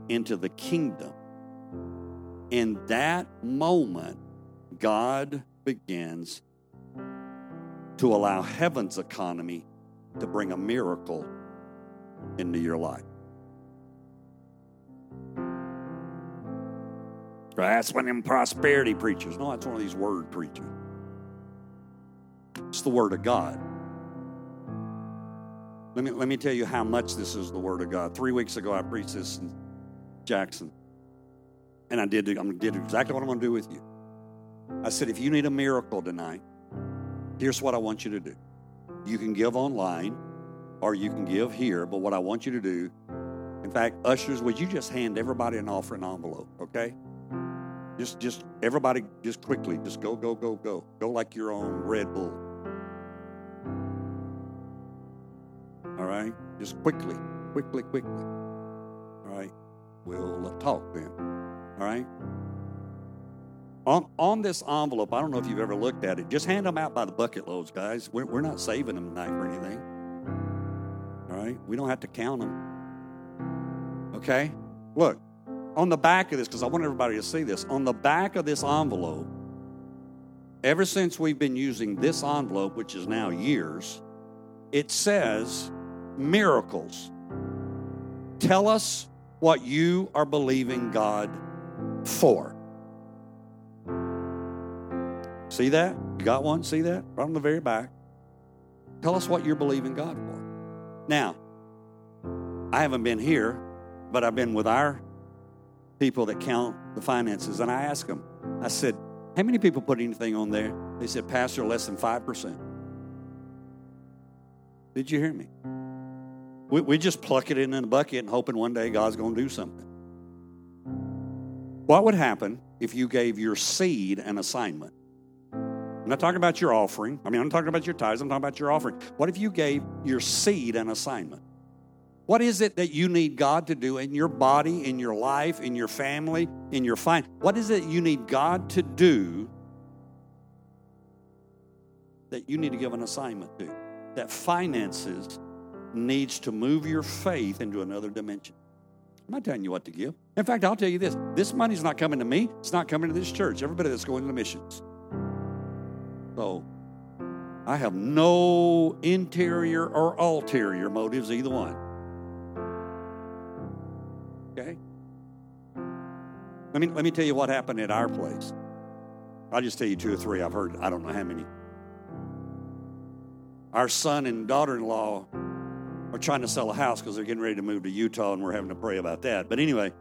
into the kingdom, in that moment, God begins to allow heaven's economy to bring a miracle into your life. That's one of them prosperity preachers. No, that's one of these word preachers. It's the Word of God. Let me, let me tell you how much this is the Word of God. Three weeks ago, I preached this in Jackson. And I did, I did exactly what I'm going to do with you. I said, if you need a miracle tonight, here's what I want you to do. You can give online or you can give here, but what I want you to do In fact, ushers, would you just hand everybody an offering envelope, okay? Just, just everybody, just quickly, just go, go, go, go, go like your own Red Bull. All right, just quickly, quickly, quickly. All right, we'll talk then. All right. On, on this envelope, I don't know if you've ever looked at it. Just hand them out by the bucket loads, guys. We're, we're not saving them tonight for anything. All right, we don't have to count them. Okay, look on the back of this because I want everybody to see this. On the back of this envelope, ever since we've been using this envelope, which is now years, it says miracles. Tell us what you are believing God for. See that? You got one? See that? Right on the very back. Tell us what you're believing God for. Now, I haven't been here, but I've been with our people that count the finances, and I asked them, I said, How many people put anything on there? They said, Pastor, less than 5%. Did you hear me? We, we just pluck it in a bucket and hoping one day God's going to do something. What would happen if you gave your seed an assignment? I'm not talking about your offering. I mean, I'm not talking about your tithes. I'm talking about your offering. What if you gave your seed an assignment? What is it that you need God to do in your body, in your life, in your family, in your fine? What is it you need God to do that you need to give an assignment to? That finances needs to move your faith into another dimension. I'm not telling you what to give. In fact, I'll tell you this this money's not coming to me, it's not coming to this church. Everybody that's going to the missions. So I have no interior or ulterior motives, either one. Okay? Let me, let me tell you what happened at our place. I'll just tell you two or three. I've heard, I don't know how many. Our son and daughter in law are trying to sell a house because they're getting ready to move to Utah, and we're having to pray about that. But anyway,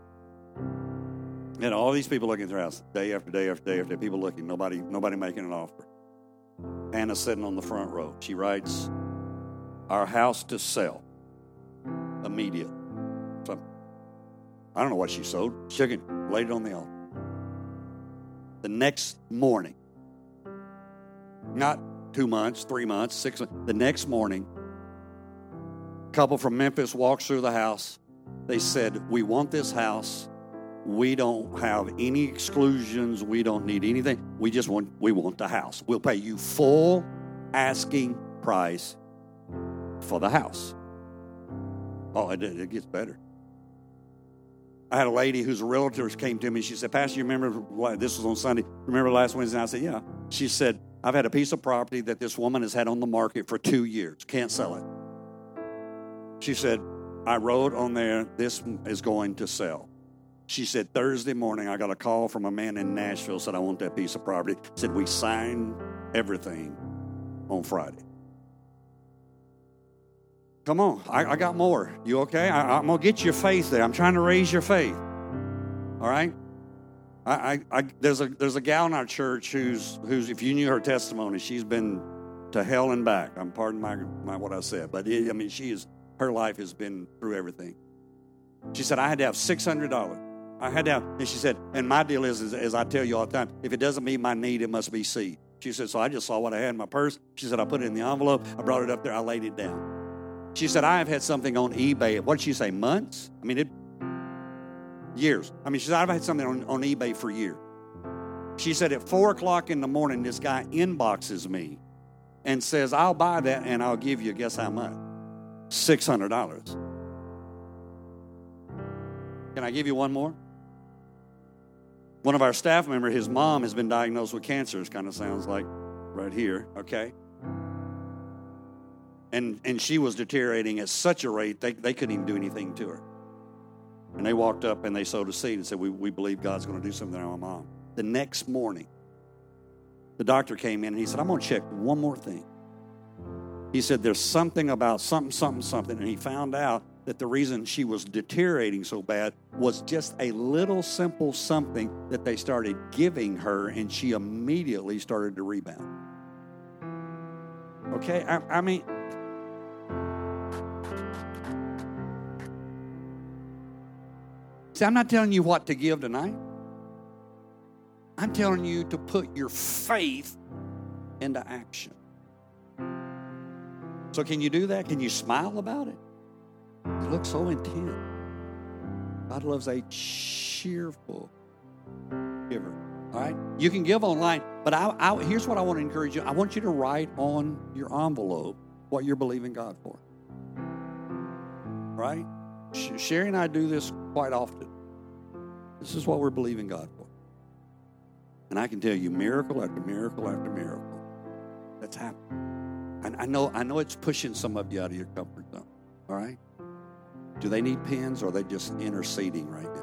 and all these people looking at their house day after day after day after day, people looking, nobody, nobody making an offer. Hannah's sitting on the front row. She writes, Our house to sell. Immediate. I don't know what she sold. Chicken, laid it on the altar. The next morning, not two months, three months, six months, the next morning, a couple from Memphis walks through the house. They said, We want this house. We don't have any exclusions. We don't need anything. We just want we want the house. We'll pay you full asking price for the house. Oh, it, it gets better. I had a lady whose a realtor came to me. She said, Pastor, you remember this was on Sunday? Remember last Wednesday? I said, Yeah. She said, I've had a piece of property that this woman has had on the market for two years. Can't sell it. She said, I wrote on there, this is going to sell. She said, Thursday morning, I got a call from a man in Nashville, said, I want that piece of property. Said, we signed everything on Friday. Come on, I, I got more. You okay? I, am going to get your faith there. I'm trying to raise your faith. All right? I, I, there's a there's a gal in our church who's who's if you knew her testimony, she's been to hell and back. I'm pardon my, my what I said, but it, I mean she is her life has been through everything. She said I had to have six hundred dollars. I had down. and she said, and my deal is, is, as I tell you all the time, if it doesn't meet my need, it must be seed. She said, so I just saw what I had in my purse. She said, I put it in the envelope. I brought it up there. I laid it down. She said, I have had something on eBay. What did she say? Months? I mean, it years. I mean, she said, I've had something on, on eBay for years. She said, at four o'clock in the morning, this guy inboxes me and says, I'll buy that and I'll give you, guess how much? $600. Can I give you one more? One of our staff members, his mom has been diagnosed with cancer. It kind of sounds like right here, okay? And, and she was deteriorating at such a rate, they, they couldn't even do anything to her. And they walked up and they sowed a seed and said, We, we believe God's going to do something on our mom. The next morning, the doctor came in and he said, I'm going to check one more thing. He said, There's something about something, something, something. And he found out that the reason she was deteriorating so bad was just a little simple something that they started giving her, and she immediately started to rebound. Okay, I, I mean, See, I'm not telling you what to give tonight. I'm telling you to put your faith into action. So, can you do that? Can you smile about it? It looks so intent. God loves a cheerful giver. All right? You can give online, but I, I, here's what I want to encourage you I want you to write on your envelope what you're believing God for. Right? Sherry and I do this quite often. This is what we're believing God for. And I can tell you miracle after miracle after miracle that's happening. And I know, I know it's pushing some of you out of your comfort zone. All right? Do they need pens or are they just interceding right now.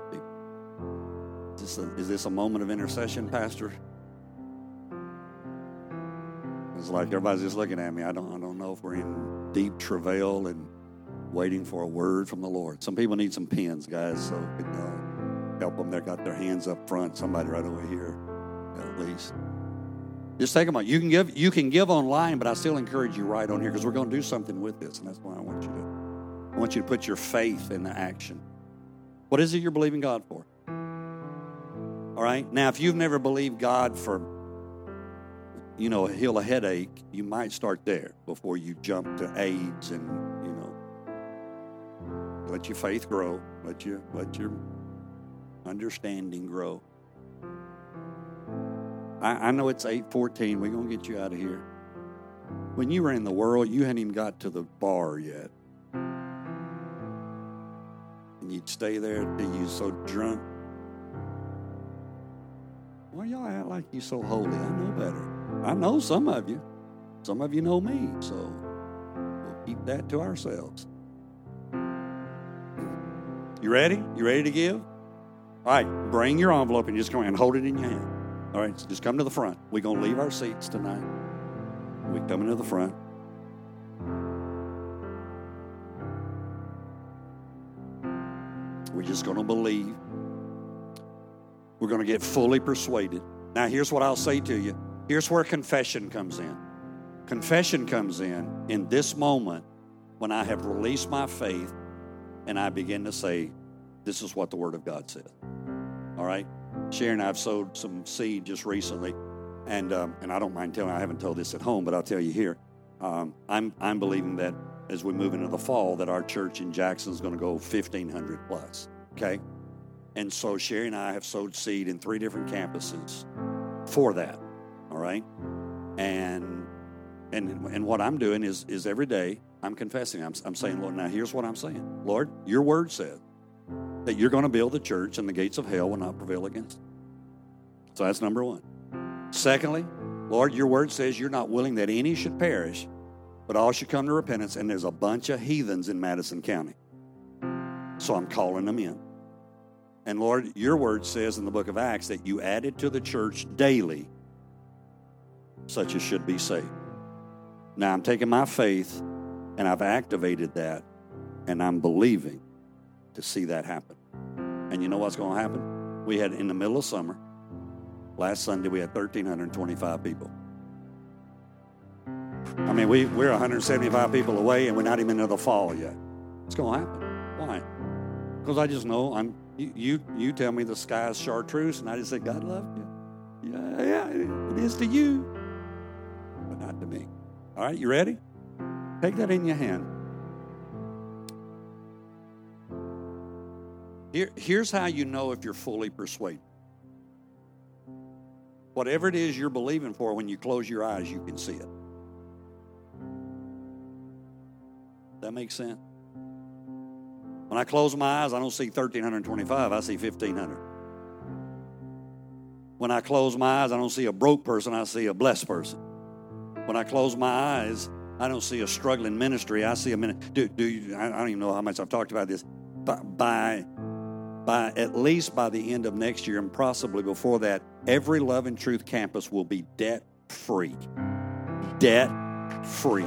Is this a, is this a moment of intercession, Pastor? It's like everybody's just looking at me. I don't, I don't know if we're in deep travail and waiting for a word from the Lord. Some people need some pens, guys, so uh, help them. They've got their hands up front. Somebody right over here, at least. Just take them out. You can give you can give online, but I still encourage you right on here because we're going to do something with this, and that's why I want you to. I want you to put your faith in the action. What is it you're believing God for? All right. Now, if you've never believed God for, you know, a heal a headache, you might start there before you jump to AIDS and you know, let your faith grow, let you let your understanding grow. I, I know it's eight fourteen. We're gonna get you out of here. When you were in the world, you hadn't even got to the bar yet and you'd stay there until you so drunk. Why y'all act like you so holy? I know better. I know some of you. Some of you know me, so we'll keep that to ourselves. You ready? You ready to give? All right, bring your envelope and just come and hold it in your hand. All right, so just come to the front. We're going to leave our seats tonight. We come into the front. We're just going to believe. We're going to get fully persuaded. Now, here's what I'll say to you here's where confession comes in. Confession comes in in this moment when I have released my faith and I begin to say, This is what the Word of God says. All right? Sharon, I've sowed some seed just recently, and um, and I don't mind telling. I haven't told this at home, but I'll tell you here. Um, I'm I'm believing that as we move into the fall that our church in Jackson is going to go 1,500 plus. Okay? And so Sherry and I have sowed seed in three different campuses for that. All right? And and and what I'm doing is is every day I'm confessing. I'm, I'm saying, Lord, now here's what I'm saying. Lord, your word said that you're going to build the church and the gates of hell will not prevail against it. So that's number one. Secondly, Lord, your word says you're not willing that any should perish, but all should come to repentance, and there's a bunch of heathens in Madison County. So I'm calling them in. And Lord, your word says in the book of Acts that you added to the church daily such as should be saved. Now I'm taking my faith and I've activated that and I'm believing to see that happen. And you know what's going to happen? We had in the middle of summer, last Sunday, we had 1,325 people. I mean, we, we're 175 people away and we're not even into the fall yet. It's going to happen. Why? Because I just know I'm. You, you, you tell me the sky's chartreuse, and I just say God loved you. Yeah, yeah, it is to you, but not to me. All right, you ready? Take that in your hand. Here, here's how you know if you're fully persuaded. Whatever it is you're believing for, when you close your eyes, you can see it. That makes sense? When I close my eyes, I don't see 1,325, I see 1,500. When I close my eyes, I don't see a broke person, I see a blessed person. When I close my eyes, I don't see a struggling ministry, I see a ministry. Do, do you, I don't even know how much I've talked about this. By, by, by at least by the end of next year, and possibly before that, every Love and Truth campus will be debt free. Debt free.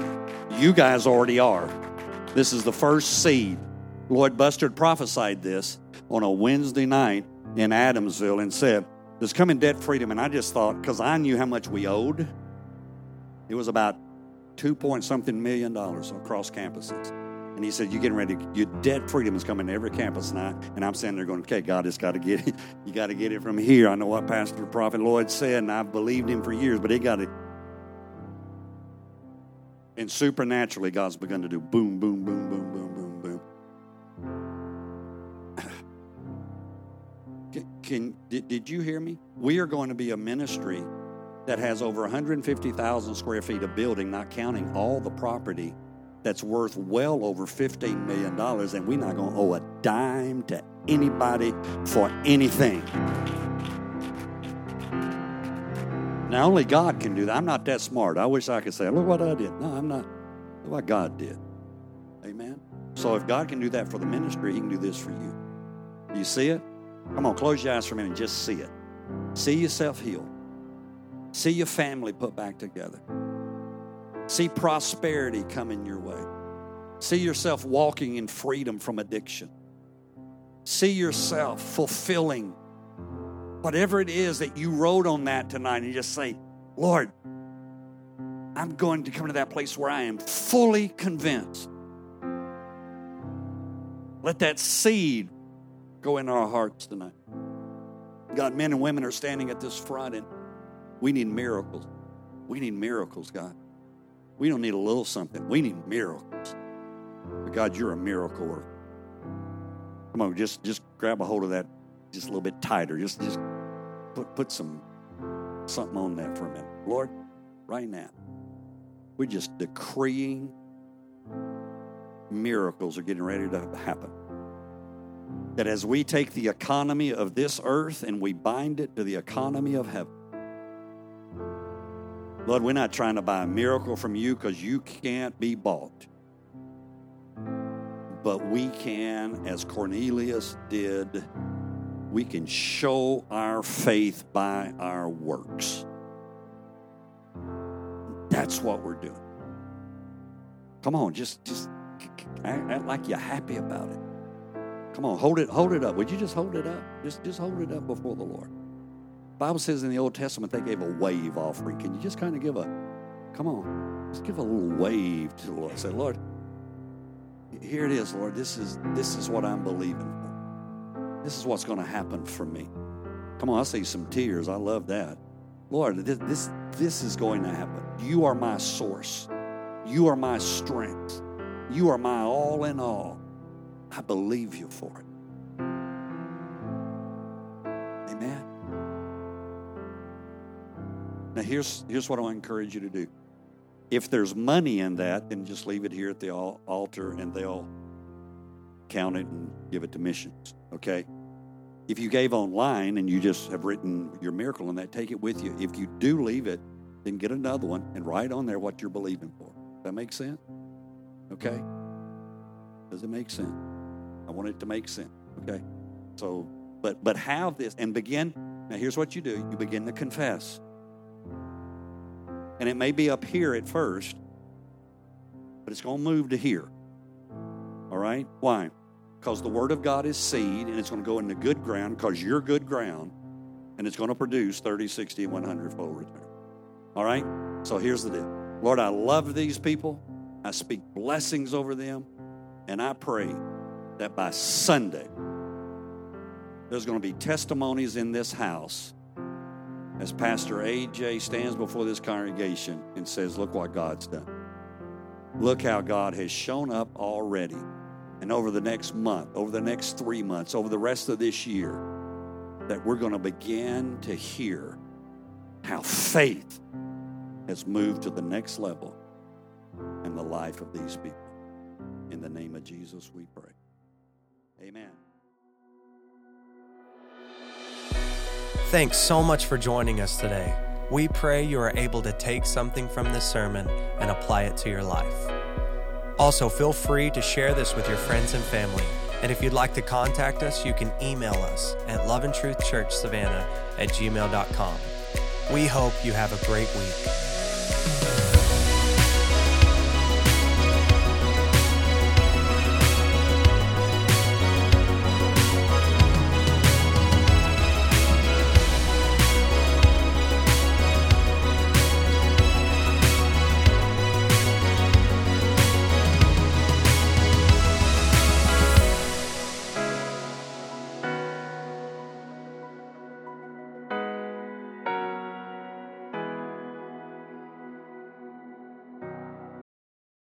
You guys already are. This is the first seed. Lloyd Bustard prophesied this on a Wednesday night in Adamsville and said, There's coming debt freedom. And I just thought, because I knew how much we owed, it was about two point something million dollars across campuses. And he said, You're getting ready, your debt freedom is coming to every campus now. And I'm standing there going, Okay, God, it's got to get it. You got to get it from here. I know what Pastor Prophet Lloyd said, and I've believed him for years, but he got it. And supernaturally, God's begun to do boom, boom, boom, boom, boom, boom, boom. Can, can did, did you hear me? We are going to be a ministry that has over 150,000 square feet of building, not counting all the property that's worth well over $15 million, and we're not going to owe a dime to anybody for anything. Now, only God can do that. I'm not that smart. I wish I could say, look what I did. No, I'm not. Look what God did. Amen. So if God can do that for the ministry, He can do this for you. Do you see it? Come on, close your eyes for a minute and just see it. See yourself healed. See your family put back together. See prosperity coming your way. See yourself walking in freedom from addiction. See yourself fulfilling whatever it is that you wrote on that tonight and just say, Lord, I'm going to come to that place where I am fully convinced. Let that seed go in our hearts tonight. God, men and women are standing at this front and we need miracles. We need miracles, God. We don't need a little something. We need miracles. But God, you're a miracle worker. Come on, just just grab a hold of that just a little bit tighter. Just just put put some something on that for a minute. Lord, right now, we're just decreeing miracles are getting ready to happen. That as we take the economy of this earth and we bind it to the economy of heaven, Lord, we're not trying to buy a miracle from you because you can't be bought. But we can, as Cornelius did, we can show our faith by our works. That's what we're doing. Come on, just just act, like you're happy about it. Come on, hold it, hold it up. Would you just hold it up? Just just hold it up before the Lord. Bible says in the Old Testament they gave a wave offering. Can you just kind of give a, come on, just give a little wave to the Lord. Say, Lord, here it is, Lord. This is this is what I'm believing. This is what's going to happen for me. Come on, I see some tears. I love that. Lord, this, this this is going to happen. You are my source. You are my strength. You are my all in all. I believe you for it. Amen. Now, here's, here's what I encourage you to do. If there's money in that, then just leave it here at the altar and they'll count it and give it to missions, okay? If you gave online and you just have written your miracle on that, take it with you. If you do leave it, then get another one and write on there what you're believing for. Does that make sense? Okay? Does it make sense? I want it to make sense. Okay? So, but but have this and begin. Now here's what you do. You begin to confess. And it may be up here at first, but it's going to move to here. All right? Why? Because the Word of God is seed and it's going to go into good ground because you're good ground and it's going to produce 30, 60, 100 fold return. All right? So here's the deal Lord, I love these people. I speak blessings over them. And I pray that by Sunday, there's going to be testimonies in this house as Pastor AJ stands before this congregation and says, Look what God's done. Look how God has shown up already. And over the next month, over the next three months, over the rest of this year, that we're going to begin to hear how faith has moved to the next level in the life of these people. In the name of Jesus, we pray. Amen. Thanks so much for joining us today. We pray you are able to take something from this sermon and apply it to your life. Also, feel free to share this with your friends and family. And if you'd like to contact us, you can email us at loveandtruthchurchsavannah at gmail.com. We hope you have a great week.